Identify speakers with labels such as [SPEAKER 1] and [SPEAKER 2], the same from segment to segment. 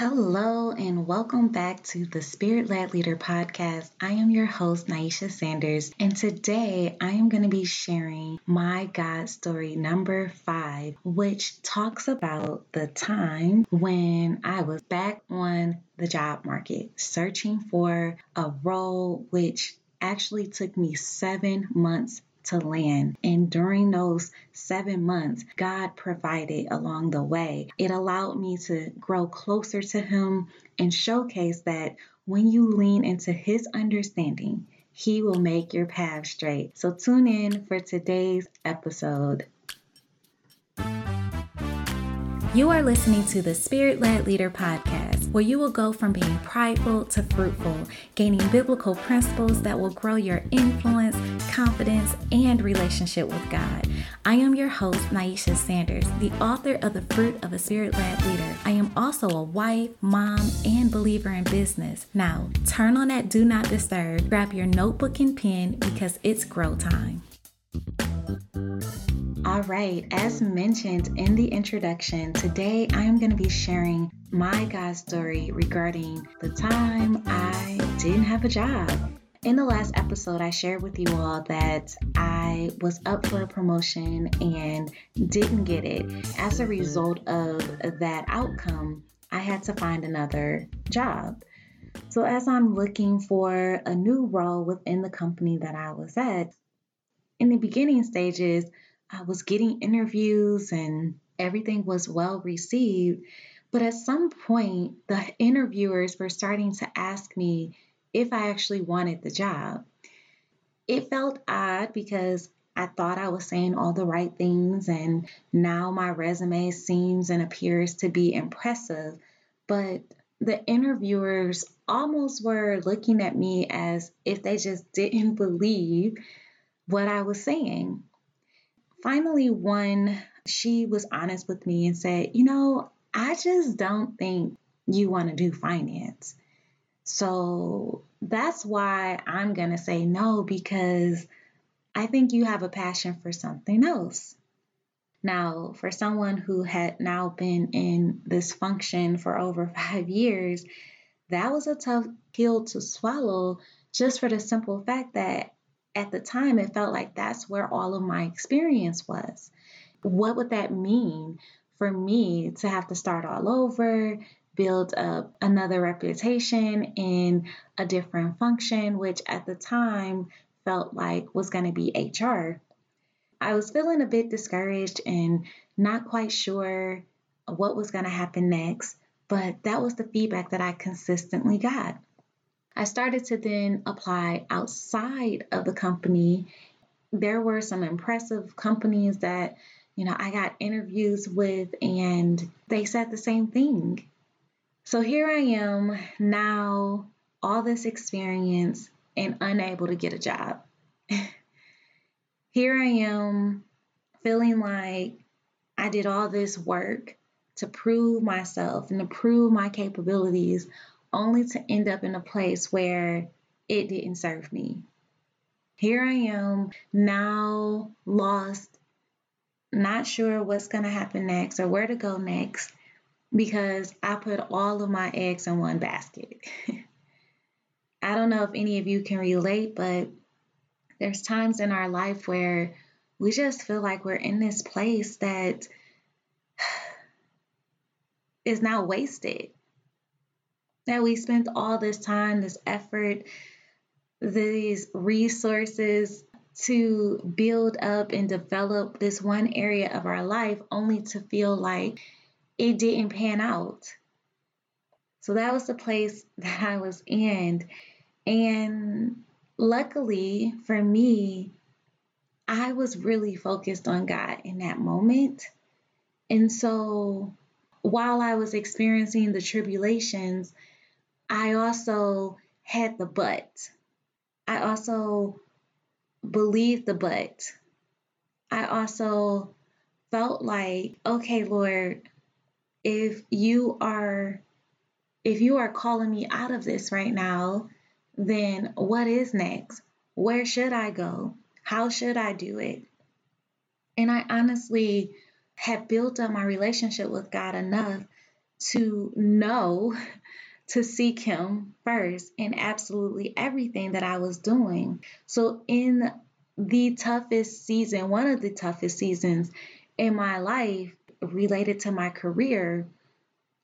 [SPEAKER 1] Hello, and welcome back to the Spirit Led Leader podcast. I am your host, Naisha Sanders, and today I am going to be sharing my God story number five, which talks about the time when I was back on the job market searching for a role which actually took me seven months to land. And during those seven months, God provided along the way. It allowed me to grow closer to Him and showcase that when you lean into His understanding, He will make your path straight. So tune in for today's episode.
[SPEAKER 2] You are listening to the Spirit Led Leader podcast, where you will go from being prideful to fruitful, gaining biblical principles that will grow your influence, confidence, and relationship with God. I am your host, Naisha Sanders, the author of The Fruit of a Spirit Led Leader. I am also a wife, mom, and believer in business. Now, turn on that Do Not Disturb, grab your notebook and pen because it's grow time.
[SPEAKER 1] All right, as mentioned in the introduction, today I am going to be sharing my God story regarding the time I didn't have a job. In the last episode, I shared with you all that I was up for a promotion and didn't get it. As a result of that outcome, I had to find another job. So, as I'm looking for a new role within the company that I was at, in the beginning stages, I was getting interviews and everything was well received. But at some point, the interviewers were starting to ask me if I actually wanted the job. It felt odd because I thought I was saying all the right things, and now my resume seems and appears to be impressive. But the interviewers almost were looking at me as if they just didn't believe what I was saying. Finally, one, she was honest with me and said, You know, I just don't think you want to do finance. So that's why I'm going to say no because I think you have a passion for something else. Now, for someone who had now been in this function for over five years, that was a tough pill to swallow just for the simple fact that at the time, it felt like that's where all of my experience was. What would that mean for me to have to start all over, build up another reputation in a different function, which at the time felt like was going to be HR? I was feeling a bit discouraged and not quite sure what was going to happen next, but that was the feedback that I consistently got. I started to then apply outside of the company. There were some impressive companies that, you know, I got interviews with, and they said the same thing. So here I am now, all this experience, and unable to get a job. here I am feeling like I did all this work to prove myself and to prove my capabilities only to end up in a place where it didn't serve me. Here I am now lost, not sure what's going to happen next or where to go next because I put all of my eggs in one basket. I don't know if any of you can relate, but there's times in our life where we just feel like we're in this place that is now wasted that we spent all this time, this effort, these resources to build up and develop this one area of our life only to feel like it didn't pan out. So that was the place that I was in. And luckily for me, I was really focused on God in that moment. And so while I was experiencing the tribulations, I also had the but. I also believed the but. I also felt like, okay, Lord, if you are if you are calling me out of this right now, then what is next? Where should I go? How should I do it? And I honestly had built up my relationship with God enough to know to seek Him first in absolutely everything that I was doing. So, in the toughest season, one of the toughest seasons in my life related to my career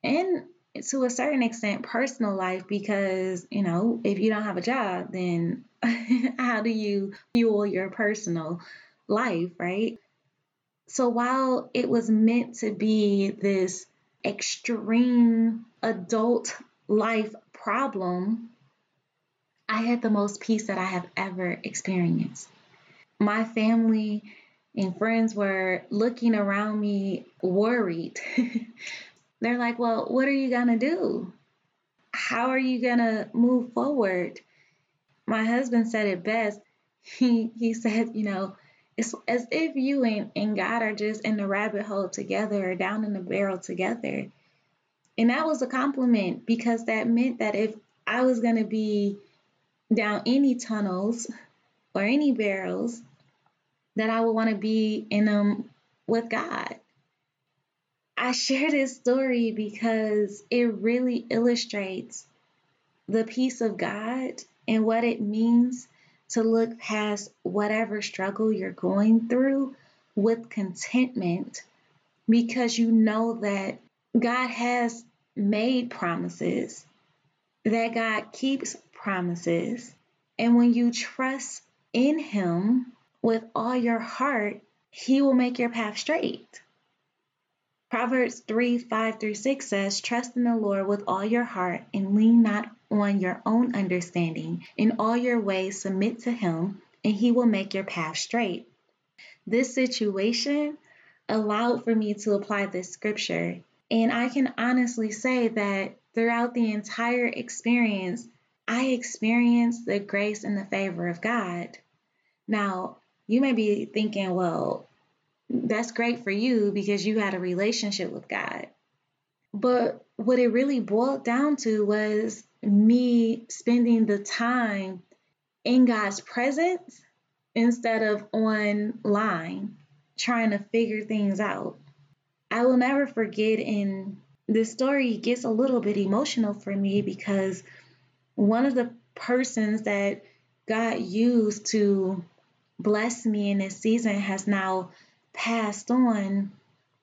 [SPEAKER 1] and to a certain extent personal life because you know if you don't have a job then how do you fuel your personal life right so while it was meant to be this extreme adult life problem i had the most peace that i have ever experienced my family and friends were looking around me worried They're like, well, what are you going to do? How are you going to move forward? My husband said it best. He, he said, you know, it's as if you and, and God are just in the rabbit hole together or down in the barrel together. And that was a compliment because that meant that if I was going to be down any tunnels or any barrels, that I would want to be in them with God. I share this story because it really illustrates the peace of God and what it means to look past whatever struggle you're going through with contentment because you know that God has made promises, that God keeps promises. And when you trust in Him with all your heart, He will make your path straight. Proverbs 3 5 through 6 says, Trust in the Lord with all your heart and lean not on your own understanding. In all your ways, submit to Him, and He will make your path straight. This situation allowed for me to apply this scripture. And I can honestly say that throughout the entire experience, I experienced the grace and the favor of God. Now, you may be thinking, well, that's great for you because you had a relationship with God. But what it really boiled down to was me spending the time in God's presence instead of online trying to figure things out. I will never forget, and the story gets a little bit emotional for me because one of the persons that God used to bless me in this season has now passed on.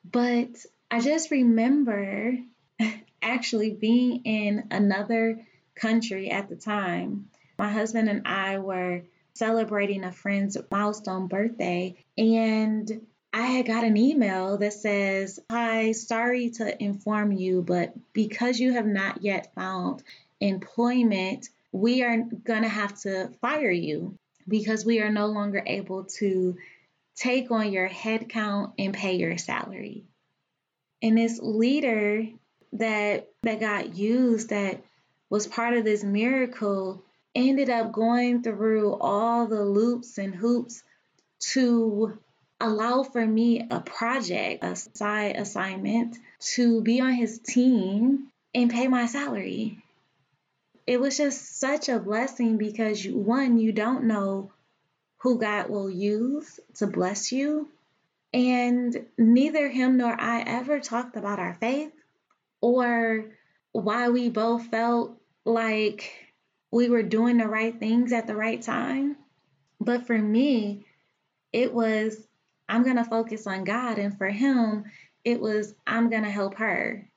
[SPEAKER 1] But I just remember actually being in another country at the time. My husband and I were celebrating a friend's milestone birthday, and I had got an email that says, Hi, sorry to inform you, but because you have not yet found employment, we are going to have to fire you because we are no longer able to take on your headcount and pay your salary. And this leader that that got used that was part of this miracle ended up going through all the loops and hoops to allow for me a project, a side assignment to be on his team and pay my salary. It was just such a blessing because one, you don't know who God will use to bless you. And neither him nor I ever talked about our faith or why we both felt like we were doing the right things at the right time. But for me, it was, I'm going to focus on God. And for him, it was, I'm going to help her.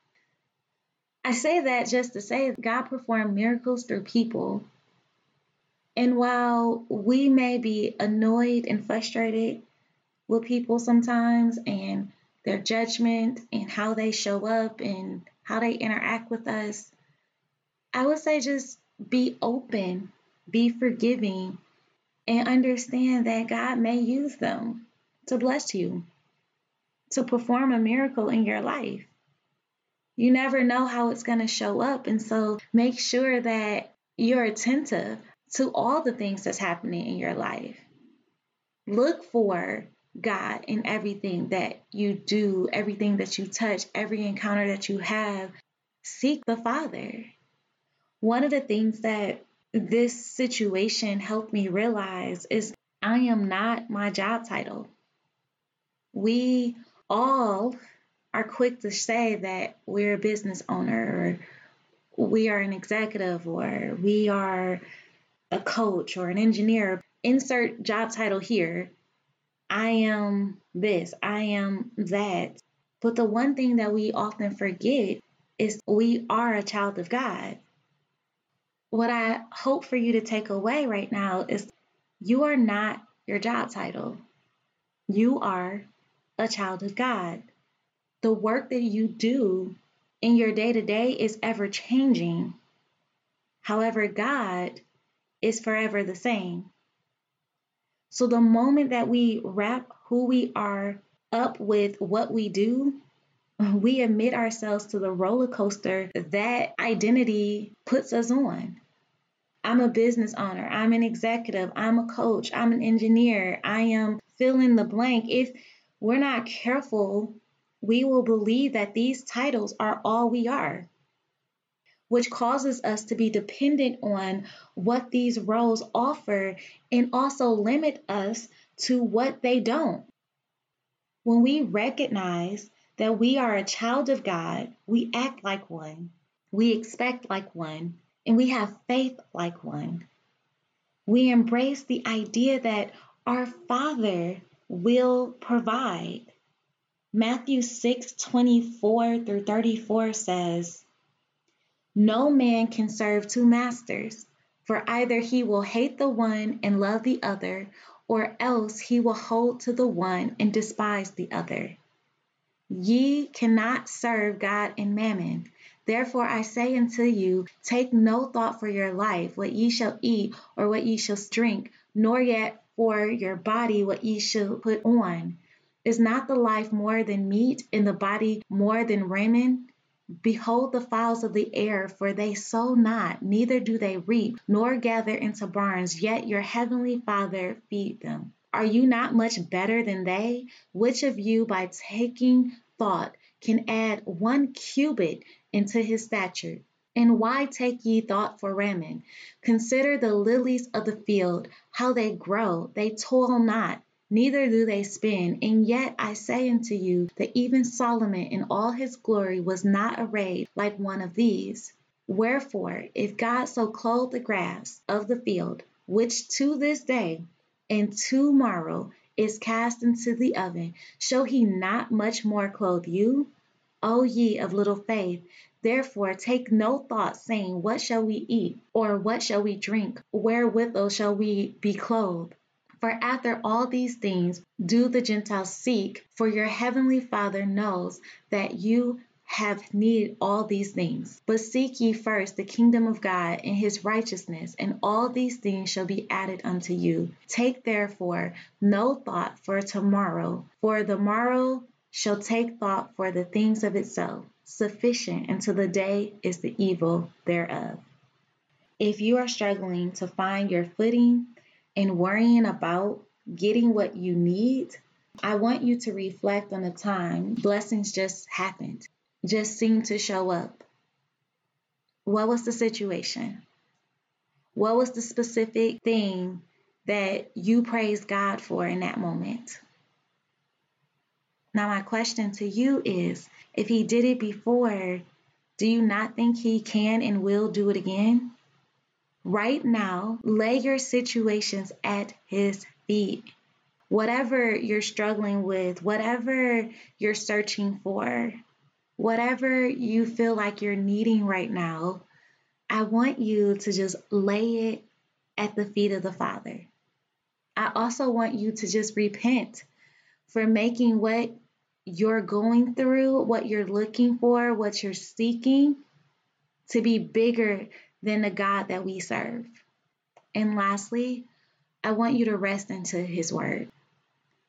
[SPEAKER 1] I say that just to say God performed miracles through people and while we may be annoyed and frustrated with people sometimes and their judgment and how they show up and how they interact with us, I would say just be open, be forgiving, and understand that God may use them to bless you, to perform a miracle in your life. You never know how it's going to show up. And so make sure that you're attentive to all the things that's happening in your life. Look for God in everything that you do, everything that you touch, every encounter that you have. Seek the Father. One of the things that this situation helped me realize is I am not my job title. We all are quick to say that we're a business owner or we are an executive or we are a coach or an engineer. Insert job title here. I am this, I am that. But the one thing that we often forget is we are a child of God. What I hope for you to take away right now is you are not your job title. You are a child of God. The work that you do in your day to day is ever changing. However, God is forever the same. So the moment that we wrap who we are up with what we do, we admit ourselves to the roller coaster that identity puts us on. I'm a business owner, I'm an executive, I'm a coach, I'm an engineer, I am fill in the blank. If we're not careful, we will believe that these titles are all we are, which causes us to be dependent on what these roles offer and also limit us to what they don't. When we recognize that we are a child of God, we act like one, we expect like one, and we have faith like one. We embrace the idea that our Father will provide. Matthew 6 24 through 34 says, No man can serve two masters, for either he will hate the one and love the other, or else he will hold to the one and despise the other. Ye cannot serve God and mammon. Therefore I say unto you, take no thought for your life, what ye shall eat, or what ye shall drink, nor yet for your body what ye shall put on. Is not the life more than meat, and the body more than raiment? Behold the fowls of the air, for they sow not, neither do they reap, nor gather into barns, yet your heavenly Father feed them. Are you not much better than they? Which of you, by taking thought, can add one cubit into his stature? And why take ye thought for raiment? Consider the lilies of the field, how they grow, they toil not, neither do they spin. And yet I say unto you that even Solomon in all his glory was not arrayed like one of these. Wherefore, if God so clothe the grass of the field, which to this day and tomorrow is cast into the oven, shall he not much more clothe you? O ye of little faith, therefore take no thought, saying, What shall we eat? or what shall we drink? Wherewithal shall we be clothed? For after all these things do the Gentiles seek, for your heavenly Father knows that you have need all these things. But seek ye first the kingdom of God and his righteousness, and all these things shall be added unto you. Take therefore no thought for tomorrow, for the morrow shall take thought for the things of itself. Sufficient unto the day is the evil thereof. If you are struggling to find your footing, and worrying about getting what you need, I want you to reflect on the time blessings just happened, just seemed to show up. What was the situation? What was the specific thing that you praised God for in that moment? Now, my question to you is if He did it before, do you not think He can and will do it again? Right now, lay your situations at His feet. Whatever you're struggling with, whatever you're searching for, whatever you feel like you're needing right now, I want you to just lay it at the feet of the Father. I also want you to just repent for making what you're going through, what you're looking for, what you're seeking to be bigger than the God that we serve. And lastly, I want you to rest into His Word.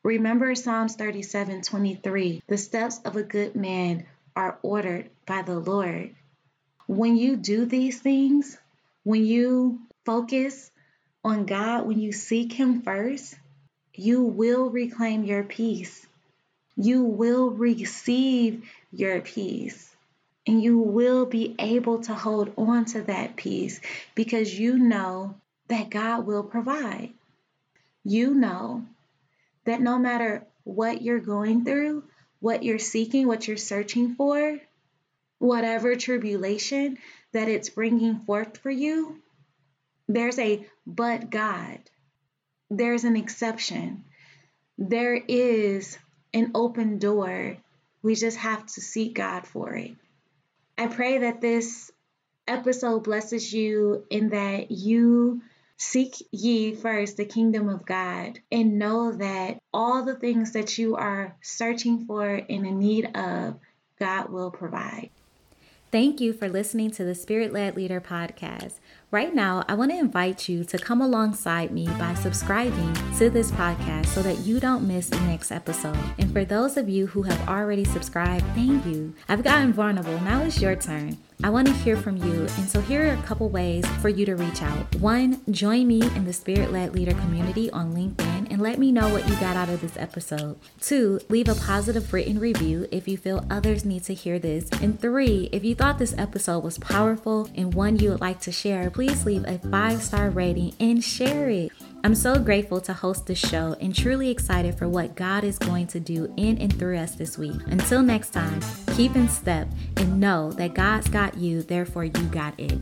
[SPEAKER 1] Remember Psalms 37 23 the steps of a good man are ordered by the Lord. When you do these things, when you focus on God, when you seek Him first, you will reclaim your peace. You will receive your peace and you will be able to hold on to that peace because you know that God will provide. You know that no matter what you're going through, what you're seeking, what you're searching for, whatever tribulation that it's bringing forth for you, there's a but God. There's an exception. There is an open door. We just have to seek God for it. I pray that this episode blesses you in that you seek ye first the kingdom of God and know that all the things that you are searching for and in need of, God will provide.
[SPEAKER 2] Thank you for listening to the Spirit Led Leader podcast. Right now, I want to invite you to come alongside me by subscribing to this podcast so that you don't miss the next episode. And for those of you who have already subscribed, thank you. I've gotten vulnerable. Now it's your turn. I want to hear from you, and so here are a couple ways for you to reach out. One, join me in the Spirit Led Leader community on LinkedIn and let me know what you got out of this episode. Two, leave a positive written review if you feel others need to hear this. And three, if you thought this episode was powerful and one you would like to share, please leave a five star rating and share it. I'm so grateful to host this show and truly excited for what God is going to do in and through us this week. Until next time, keep in step and know that God's got you, therefore, you got it.